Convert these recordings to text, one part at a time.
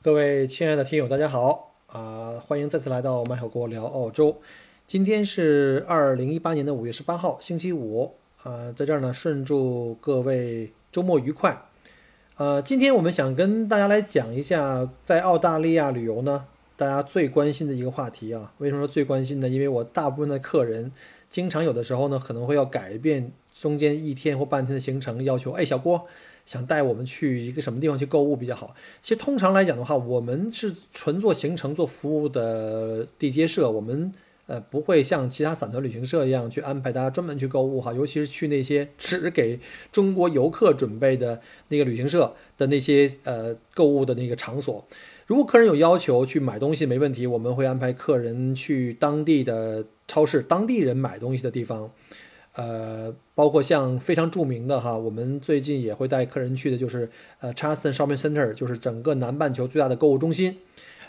各位亲爱的听友，大家好啊！欢迎再次来到麦火锅聊澳洲。今天是二零一八年的五月十八号，星期五啊，在这儿呢，顺祝各位周末愉快。呃，今天我们想跟大家来讲一下在澳大利亚旅游呢，大家最关心的一个话题啊。为什么说最关心呢？因为我大部分的客人经常有的时候呢，可能会要改变中间一天或半天的行程，要求哎，小郭。想带我们去一个什么地方去购物比较好？其实通常来讲的话，我们是纯做行程、做服务的地接社，我们呃不会像其他散团旅行社一样去安排大家专门去购物哈。尤其是去那些只给中国游客准备的那个旅行社的那些呃购物的那个场所。如果客人有要求去买东西，没问题，我们会安排客人去当地的超市、当地人买东西的地方。呃，包括像非常著名的哈，我们最近也会带客人去的，就是呃 c h a r l s t o n Shopping Center，就是整个南半球最大的购物中心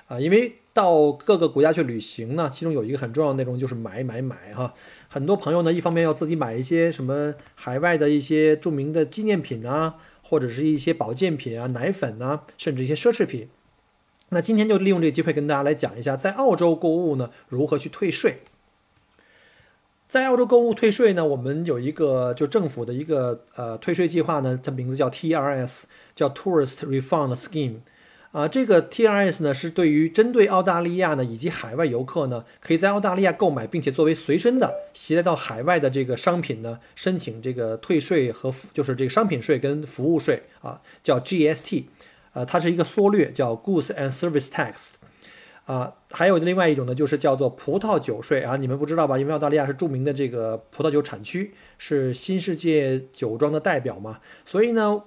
啊。因为到各个国家去旅行呢，其中有一个很重要的内容就是买买买哈。很多朋友呢，一方面要自己买一些什么海外的一些著名的纪念品啊，或者是一些保健品啊、奶粉啊，甚至一些奢侈品。那今天就利用这个机会跟大家来讲一下，在澳洲购物呢，如何去退税。在澳洲购物退税呢，我们有一个就政府的一个呃退税计划呢，它名字叫 TRS，叫 Tourist Refund Scheme，啊，这个 TRS 呢是对于针对澳大利亚呢以及海外游客呢，可以在澳大利亚购买并且作为随身的携带到海外的这个商品呢，申请这个退税和就是这个商品税跟服务税啊，叫 GST，呃，它是一个缩略，叫 Goods and Service Tax。啊，还有另外一种呢，就是叫做葡萄酒税啊，你们不知道吧？因为澳大利亚是著名的这个葡萄酒产区，是新世界酒庄的代表嘛，所以呢，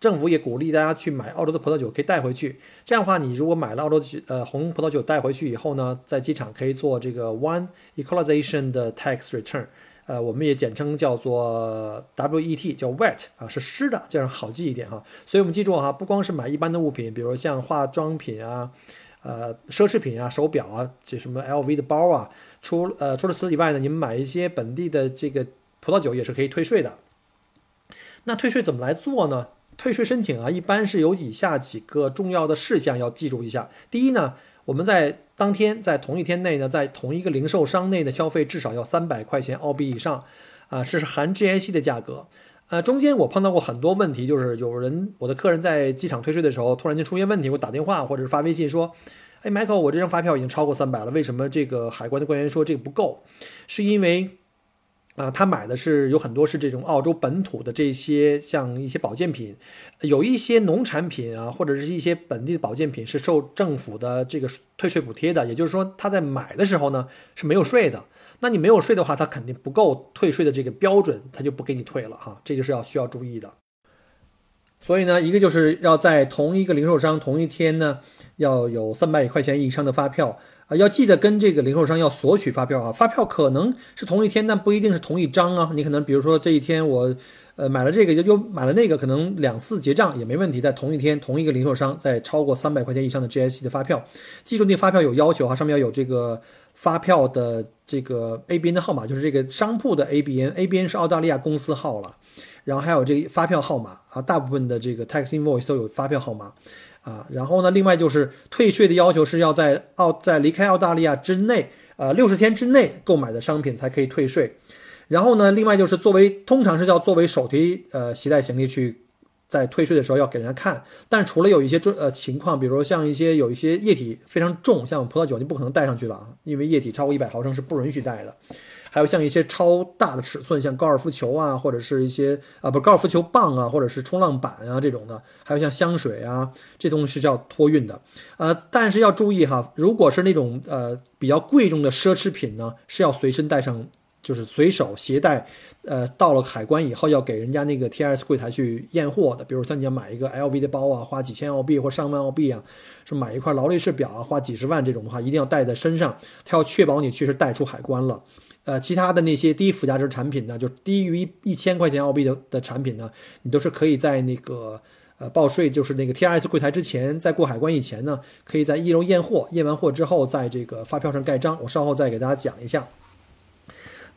政府也鼓励大家去买澳洲的葡萄酒，可以带回去。这样的话，你如果买了澳洲呃红葡萄酒带回去以后呢，在机场可以做这个 One Equalization 的 Tax Return，呃，我们也简称叫做 WET，叫 Wet 啊，是湿的，这样好记一点哈。所以我们记住哈，不光是买一般的物品，比如像化妆品啊。呃，奢侈品啊，手表啊，这什么 LV 的包啊，除呃除了此以外呢，你们买一些本地的这个葡萄酒也是可以退税的。那退税怎么来做呢？退税申请啊，一般是有以下几个重要的事项要记住一下。第一呢，我们在当天在同一天内呢，在同一个零售商内的消费至少要三百块钱澳币以上，啊，这是含 GST 的价格。呃，中间我碰到过很多问题，就是有人我的客人在机场退税的时候，突然间出现问题，我打电话或者是发微信说，哎，Michael，我这张发票已经超过三百了，为什么这个海关的官员说这个不够？是因为啊，他买的是有很多是这种澳洲本土的这些像一些保健品，有一些农产品啊，或者是一些本地的保健品是受政府的这个退税补贴的，也就是说他在买的时候呢是没有税的。那你没有税的话，他肯定不够退税的这个标准，他就不给你退了哈，这就是要需要注意的。所以呢，一个就是要在同一个零售商同一天呢，要有三百块钱以上的发票啊，要记得跟这个零售商要索取发票啊，发票可能是同一天，但不一定是同一张啊。你可能比如说这一天我。呃，买了这个就又买了那个，可能两次结账也没问题，在同一天同一个零售商在超过三百块钱以上的 GSC 的发票，记住那发票有要求哈，上面要有这个发票的这个 ABN 的号码，就是这个商铺的 ABN，ABN 是澳大利亚公司号了，然后还有这个发票号码啊，大部分的这个 tax invoice 都有发票号码啊，然后呢，另外就是退税的要求是要在澳在离开澳大利亚之内，呃，六十天之内购买的商品才可以退税。然后呢，另外就是作为通常是要作为手提呃携带行李去，在退税的时候要给人家看。但除了有一些重呃情况，比如说像一些有一些液体非常重，像葡萄酒，你不可能带上去了啊，因为液体超过一百毫升是不允许带的。还有像一些超大的尺寸，像高尔夫球啊，或者是一些啊不高尔夫球棒啊，或者是冲浪板啊这种的，还有像香水啊这东西是要托运的。呃，但是要注意哈，如果是那种呃比较贵重的奢侈品呢，是要随身带上。就是随手携带，呃，到了海关以后要给人家那个 T S 柜台去验货的。比如像你要买一个 LV 的包啊，花几千澳币或上万澳币啊，是买一块劳力士表啊，花几十万这种的话，一定要带在身上，他要确保你确实带出海关了。呃，其他的那些低附加值产品呢，就低于一千块钱澳币的的产品呢，你都是可以在那个呃报税，就是那个 T S 柜台之前，在过海关以前呢，可以在一楼验货，验完货之后，在这个发票上盖章。我稍后再给大家讲一下。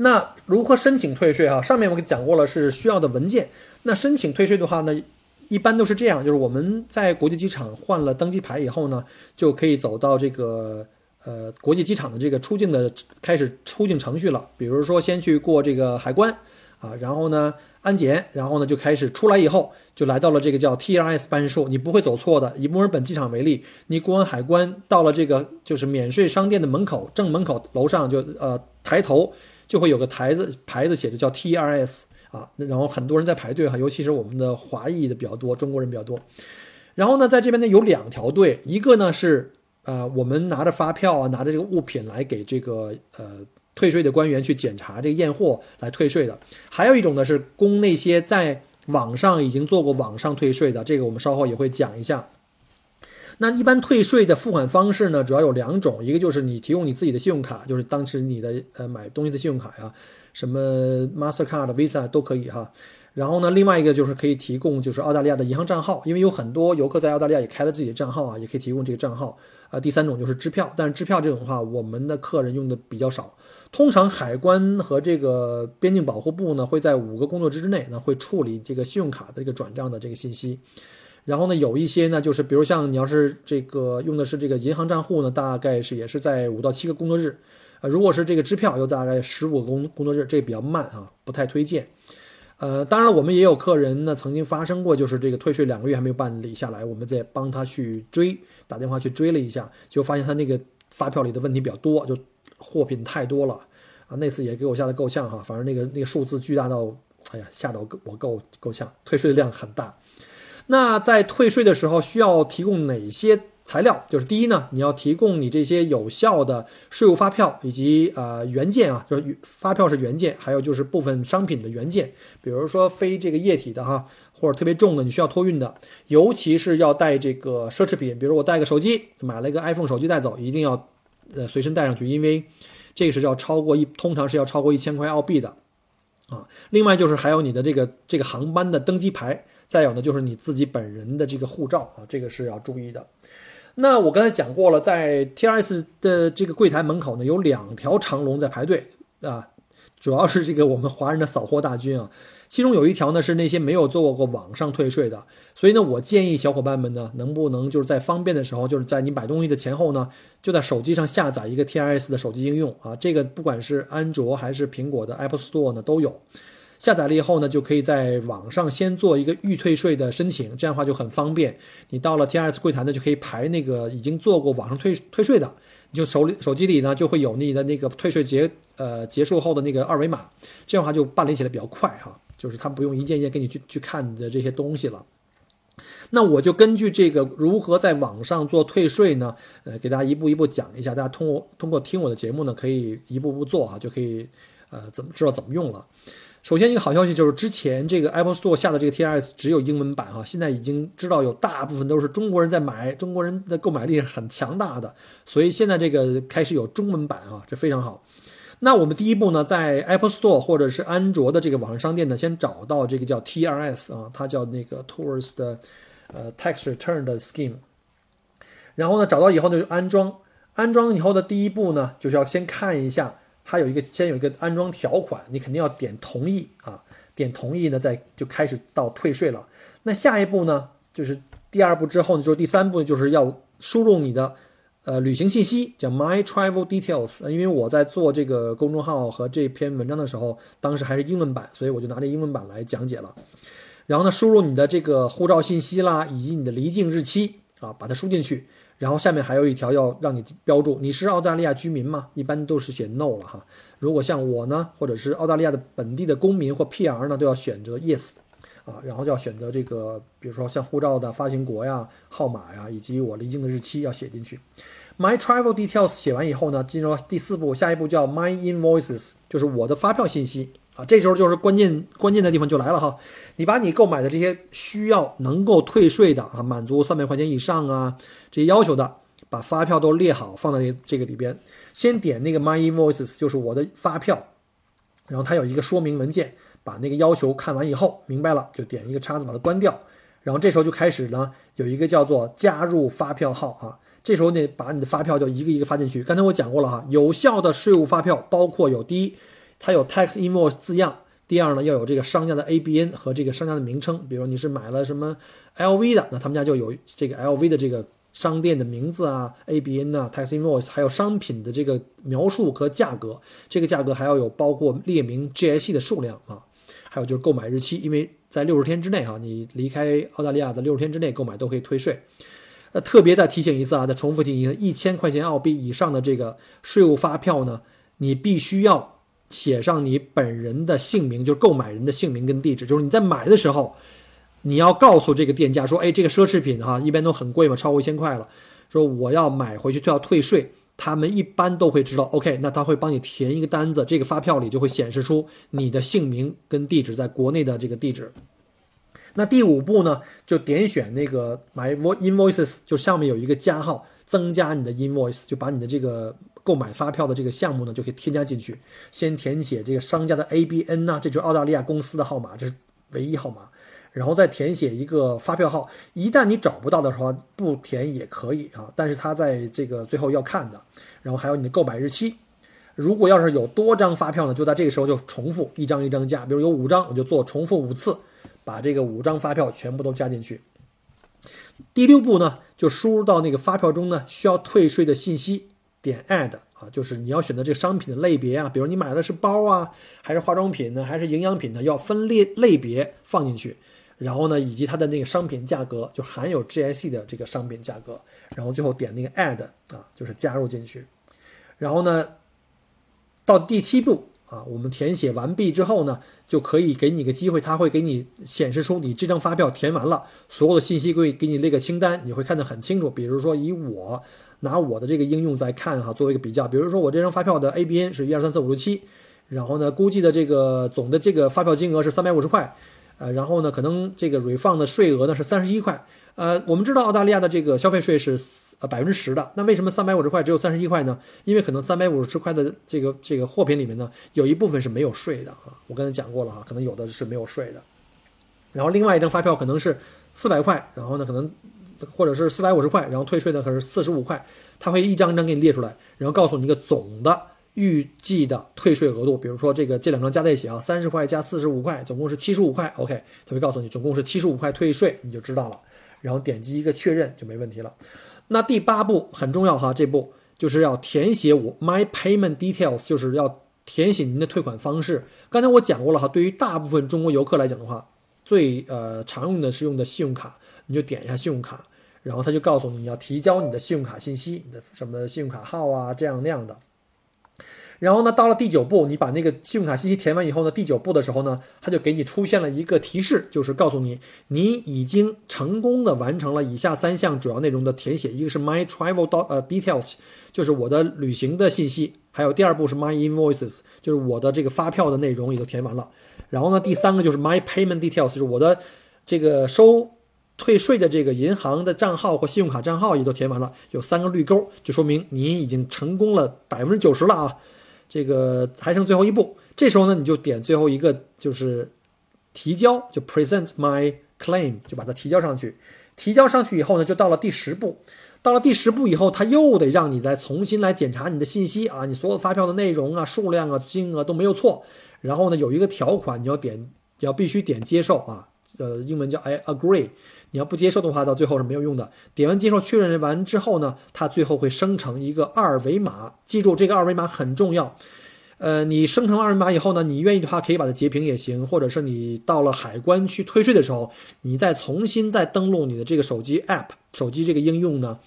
那如何申请退税哈？上面我给讲过了，是需要的文件。那申请退税的话呢，一般都是这样，就是我们在国际机场换了登机牌以后呢，就可以走到这个。呃，国际机场的这个出境的开始出境程序了，比如说先去过这个海关啊，然后呢安检，然后呢就开始出来以后就来到了这个叫 TRS 办事处，你不会走错的。以墨尔本机场为例，你过完海关到了这个就是免税商店的门口，正门口楼上就呃抬头就会有个台子牌子写着叫 TRS 啊，然后很多人在排队哈，尤其是我们的华裔的比较多，中国人比较多。然后呢，在这边呢有两条队，一个呢是。啊，我们拿着发票啊，拿着这个物品来给这个呃退税的官员去检查这个验货来退税的。还有一种呢是供那些在网上已经做过网上退税的，这个我们稍后也会讲一下。那一般退税的付款方式呢，主要有两种，一个就是你提供你自己的信用卡，就是当时你的呃买东西的信用卡呀，什么 Mastercard、Visa 都可以哈。然后呢，另外一个就是可以提供就是澳大利亚的银行账号，因为有很多游客在澳大利亚也开了自己的账号啊，也可以提供这个账号啊。第三种就是支票，但是支票这种的话，我们的客人用的比较少。通常海关和这个边境保护部呢，会在五个工作日之内呢，会处理这个信用卡的这个转账的这个信息。然后呢，有一些呢，就是比如像你要是这个用的是这个银行账户呢，大概是也是在五到七个工作日啊。如果是这个支票，又大概十五个工工作日，这比较慢啊，不太推荐。呃，当然了，我们也有客人呢，曾经发生过，就是这个退税两个月还没有办理下来，我们再帮他去追，打电话去追了一下，就发现他那个发票里的问题比较多，就货品太多了啊。那次也给我吓得够呛哈，反正那个那个数字巨大到，哎呀，吓得我我够够呛，退税的量很大。那在退税的时候需要提供哪些？材料就是第一呢，你要提供你这些有效的税务发票以及呃原件啊，就是发票是原件，还有就是部分商品的原件，比如说非这个液体的哈，或者特别重的你需要托运的，尤其是要带这个奢侈品，比如我带个手机，买了一个 iPhone 手机带走，一定要呃随身带上去，因为这个是要超过一，通常是要超过一千块澳币的啊。另外就是还有你的这个这个航班的登机牌，再有呢就是你自己本人的这个护照啊，这个是要注意的。那我刚才讲过了，在 TRS 的这个柜台门口呢，有两条长龙在排队啊，主要是这个我们华人的扫货大军啊。其中有一条呢是那些没有做过网上退税的，所以呢，我建议小伙伴们呢，能不能就是在方便的时候，就是在你买东西的前后呢，就在手机上下载一个 TRS 的手机应用啊，这个不管是安卓还是苹果的 App Store 呢都有。下载了以后呢，就可以在网上先做一个预退税的申请，这样的话就很方便。你到了 TRS 柜台呢，就可以排那个已经做过网上退退税的，你就手里手机里呢就会有你的那个退税结呃结束后的那个二维码，这样的话就办理起来比较快哈，就是他不用一件一件给你去去看你的这些东西了。那我就根据这个如何在网上做退税呢，呃，给大家一步一步讲一下，大家通过通过听我的节目呢，可以一步步做啊，就可以呃怎么知道怎么用了。首先，一个好消息就是，之前这个 Apple Store 下的这个 TRS 只有英文版哈，现在已经知道有大部分都是中国人在买，中国人的购买力是很强大的，所以现在这个开始有中文版啊，这非常好。那我们第一步呢，在 Apple Store 或者是安卓的这个网上商店呢，先找到这个叫 TRS 啊，它叫那个 Towards 的呃 Tax Return 的 Scheme，然后呢，找到以后呢就安装，安装以后的第一步呢，就是要先看一下。它有一个先有一个安装条款，你肯定要点同意啊，点同意呢，再就开始到退税了。那下一步呢，就是第二步之后呢，就是第三步，就是要输入你的呃旅行信息，叫 My Travel Details。因为我在做这个公众号和这篇文章的时候，当时还是英文版，所以我就拿这英文版来讲解了。然后呢，输入你的这个护照信息啦，以及你的离境日期啊，把它输进去。然后下面还有一条要让你标注，你是澳大利亚居民吗？一般都是写 no 了哈。如果像我呢，或者是澳大利亚的本地的公民或 PR 呢，都要选择 yes，啊，然后就要选择这个，比如说像护照的发行国呀、号码呀，以及我离境的日期要写进去。My Travel Details 写完以后呢，进入第四步，下一步叫 My Invoices，就是我的发票信息啊。这时候就是关键关键的地方就来了哈，你把你购买的这些需要能够退税的啊，满足三百块钱以上啊这些要求的，把发票都列好放在这个里边。先点那个 My Invoices，就是我的发票，然后它有一个说明文件，把那个要求看完以后，明白了就点一个叉子把它关掉。然后这时候就开始呢，有一个叫做加入发票号啊。这时候呢，把你的发票就一个一个发进去。刚才我讲过了哈，有效的税务发票包括有第一，它有 tax invoice 字样；第二呢，要有这个商家的 ABN 和这个商家的名称。比如你是买了什么 LV 的，那他们家就有这个 LV 的这个商店的名字啊，ABN 啊，tax invoice，还有商品的这个描述和价格。这个价格还要有包括列明 GIC 的数量啊，还有就是购买日期，因为在六十天之内哈，你离开澳大利亚的六十天之内购买都可以退税。呃，特别再提醒一次啊，再重复提醒：一千块钱澳币以上的这个税务发票呢，你必须要写上你本人的姓名，就是购买人的姓名跟地址。就是你在买的时候，你要告诉这个店家说：“哎，这个奢侈品哈，一般都很贵嘛，超过一千块了。说我要买回去就要退税。”他们一般都会知道，OK，那他会帮你填一个单子，这个发票里就会显示出你的姓名跟地址，在国内的这个地址。那第五步呢，就点选那个 My Invoices，就上面有一个加号，增加你的 invoice，就把你的这个购买发票的这个项目呢，就可以添加进去。先填写这个商家的 ABN 呐，这就是澳大利亚公司的号码，这是唯一号码。然后再填写一个发票号，一旦你找不到的话，不填也可以啊，但是他在这个最后要看的。然后还有你的购买日期，如果要是有多张发票呢，就在这个时候就重复一张一张加，比如有五张，我就做重复五次。把这个五张发票全部都加进去。第六步呢，就输入到那个发票中呢需要退税的信息，点 add 啊，就是你要选择这个商品的类别啊，比如你买的是包啊，还是化妆品呢，还是营养品呢，要分类类别放进去。然后呢，以及它的那个商品价格，就含有 GIC 的这个商品价格。然后最后点那个 add 啊，就是加入进去。然后呢，到第七步。啊，我们填写完毕之后呢，就可以给你个机会，他会给你显示出你这张发票填完了，所有的信息会给你列个清单，你会看得很清楚。比如说，以我拿我的这个应用在看哈，作为一个比较，比如说我这张发票的 ABN 是一二三四五六七，然后呢，估计的这个总的这个发票金额是三百五十块，呃，然后呢，可能这个 refund 的税额呢是三十一块，呃，我们知道澳大利亚的这个消费税是。呃，百分之十的，那为什么三百五十块只有三十一块呢？因为可能三百五十块的这个这个货品里面呢，有一部分是没有税的啊。我刚才讲过了哈，可能有的是没有税的。然后另外一张发票可能是四百块，然后呢可能或者是四百五十块，然后退税的可是四十五块，他会一张一张给你列出来，然后告诉你一个总的预计的退税额度。比如说这个这两张加在一起啊，三十块加四十五块，总共是七十五块。OK，他会告诉你总共是七十五块退税，你就知道了。然后点击一个确认就没问题了。那第八步很重要哈，这步就是要填写我 my payment details，就是要填写您的退款方式。刚才我讲过了哈，对于大部分中国游客来讲的话，最呃常用的是用的信用卡，你就点一下信用卡，然后他就告诉你要提交你的信用卡信息，你的什么信用卡号啊，这样那样的。然后呢，到了第九步，你把那个信用卡信息填完以后呢，第九步的时候呢，它就给你出现了一个提示，就是告诉你你已经成功的完成了以下三项主要内容的填写，一个是 My Travel 呃 Details，就是我的旅行的信息，还有第二步是 My Invoices，就是我的这个发票的内容也都填完了。然后呢，第三个就是 My Payment Details，就是我的这个收退税的这个银行的账号或信用卡账号也都填完了，有三个绿勾，就说明你已经成功了百分之九十了啊。这个还剩最后一步，这时候呢，你就点最后一个，就是提交，就 present my claim，就把它提交上去。提交上去以后呢，就到了第十步。到了第十步以后，他又得让你再重新来检查你的信息啊，你所有发票的内容啊、数量啊、金额都没有错。然后呢，有一个条款你要点，要必须点接受啊，呃，英文叫 I agree。你要不接受的话，到最后是没有用的。点完接受确认完之后呢，它最后会生成一个二维码。记住，这个二维码很重要。呃，你生成二维码以后呢，你愿意的话可以把它截屏也行，或者是你到了海关去退税的时候，你再重新再登录你的这个手机 app，手机这个应用呢，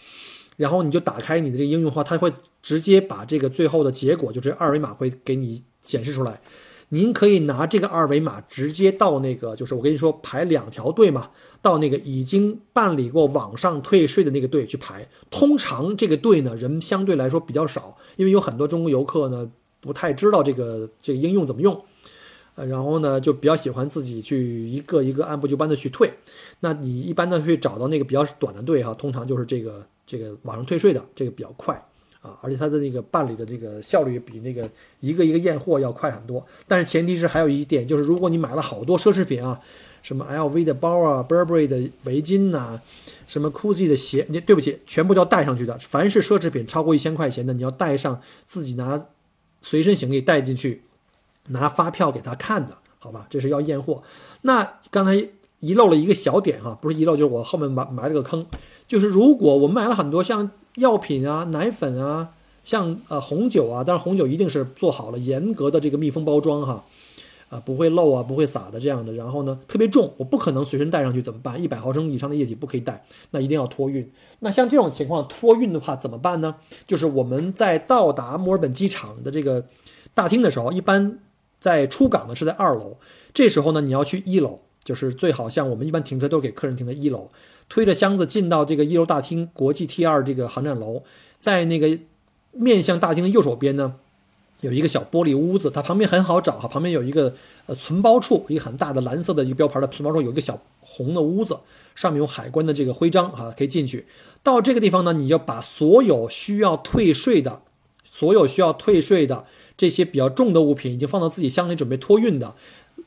然后你就打开你的这个应用的话，它会直接把这个最后的结果，就这二维码会给你显示出来。您可以拿这个二维码直接到那个，就是我跟你说排两条队嘛，到那个已经办理过网上退税的那个队去排。通常这个队呢人相对来说比较少，因为有很多中国游客呢不太知道这个这个应用怎么用。呃，然后呢，就比较喜欢自己去一个一个按部就班的去退。那你一般呢会找到那个比较短的队哈，通常就是这个这个网上退税的这个比较快啊，而且它的那个办理的这个效率比那个一个一个验货要快很多。但是前提是还有一点，就是如果你买了好多奢侈品啊，什么 LV 的包啊、Burberry 的围巾呐、什么 Gucci 的鞋，你对不起，全部都要带上去的。凡是奢侈品超过一千块钱的，你要带上自己拿随身行李带进去。拿发票给他看的，好吧？这是要验货。那刚才遗漏了一个小点哈，不是遗漏，就是我后面埋埋了个坑，就是如果我们买了很多像药品啊、奶粉啊、像呃红酒啊，当然红酒一定是做好了严格的这个密封包装哈，啊不会漏啊、不会洒的这样的。然后呢，特别重，我不可能随身带上去，怎么办？一百毫升以上的液体不可以带，那一定要托运。那像这种情况托运的话怎么办呢？就是我们在到达墨尔本机场的这个大厅的时候，一般。在出港的是在二楼，这时候呢，你要去一楼，就是最好像我们一般停车都是给客人停在一楼，推着箱子进到这个一楼大厅国际 T 二这个航站楼，在那个面向大厅的右手边呢，有一个小玻璃屋子，它旁边很好找哈，旁边有一个呃存包处，一个很大的蓝色的一个标牌的存包处，有一个小红的屋子，上面有海关的这个徽章哈，可以进去。到这个地方呢，你就把所有需要退税的，所有需要退税的。这些比较重的物品已经放到自己箱里准备托运的，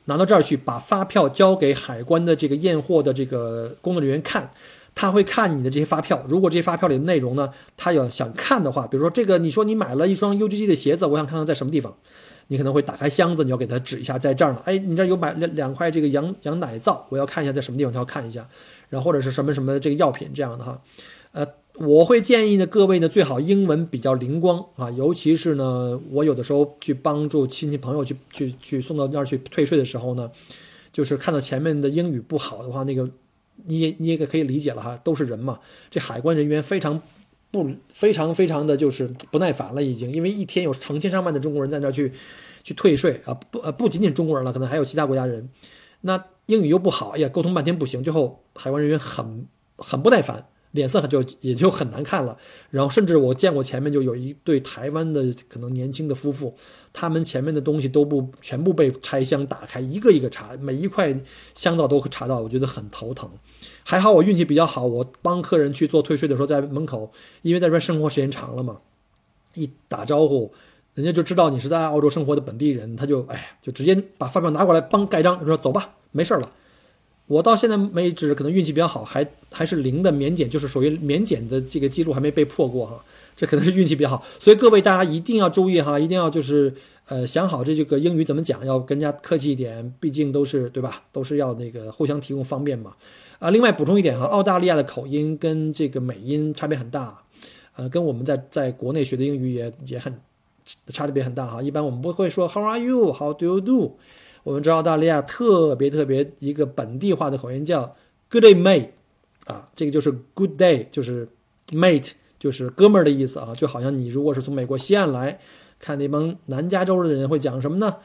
拿到这儿去，把发票交给海关的这个验货的这个工作人员看，他会看你的这些发票。如果这些发票里的内容呢，他要想看的话，比如说这个，你说你买了一双 UGG 的鞋子，我想看看在什么地方，你可能会打开箱子，你要给他指一下，在这儿呢。哎，你这有买两两块这个羊羊奶皂，我要看一下在什么地方，他要看一下，然后或者是什么什么这个药品这样的哈，呃。我会建议呢，各位呢最好英文比较灵光啊，尤其是呢，我有的时候去帮助亲戚朋友去去去送到那儿去退税的时候呢，就是看到前面的英语不好的话，那个你也你也可以理解了哈，都是人嘛，这海关人员非常不非常非常的就是不耐烦了已经，因为一天有成千上万的中国人在那儿去去退税啊，不呃不仅仅中国人了，可能还有其他国家人，那英语又不好，哎呀，沟通半天不行，最后海关人员很很不耐烦。脸色就也就很难看了，然后甚至我见过前面就有一对台湾的可能年轻的夫妇，他们前面的东西都不全部被拆箱打开，一个一个查，每一块香皂都查到，我觉得很头疼。还好我运气比较好，我帮客人去做退税的时候，在门口，因为在这边生活时间长了嘛，一打招呼，人家就知道你是在澳洲生活的本地人，他就哎就直接把发票拿过来帮盖章，说走吧，没事了。我到现在为止可能运气比较好，还还是零的免检，就是属于免检的这个记录还没被破过哈，这可能是运气比较好。所以各位大家一定要注意哈，一定要就是呃想好这这个英语怎么讲，要跟人家客气一点，毕竟都是对吧？都是要那个互相提供方便嘛。啊，另外补充一点哈，澳大利亚的口音跟这个美音差别很大，呃，跟我们在在国内学的英语也也很差别很大哈。一般我们不会说 How are you? How do you do? 我们知道澳大利亚特别特别一个本地化的口音叫 Good day, mate，啊，这个就是 Good day，就是 mate，就是哥们儿的意思啊，就好像你如果是从美国西岸来看那帮南加州的人会讲什么呢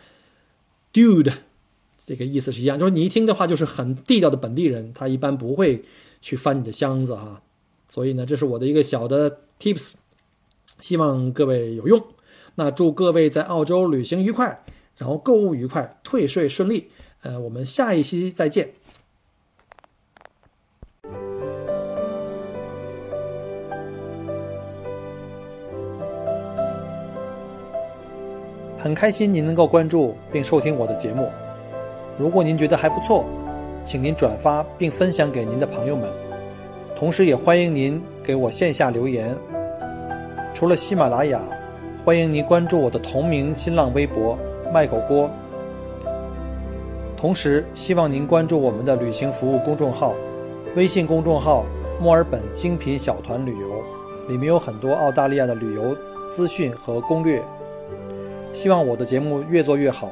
？Dude，这个意思是一样，就是你一听的话就是很地道的本地人，他一般不会去翻你的箱子啊。所以呢，这是我的一个小的 tips，希望各位有用。那祝各位在澳洲旅行愉快。然后购物愉快，退税顺利。呃，我们下一期再见。很开心您能够关注并收听我的节目。如果您觉得还不错，请您转发并分享给您的朋友们。同时也欢迎您给我线下留言。除了喜马拉雅，欢迎您关注我的同名新浪微博。麦口锅。同时，希望您关注我们的旅行服务公众号，微信公众号“墨尔本精品小团旅游”，里面有很多澳大利亚的旅游资讯和攻略。希望我的节目越做越好。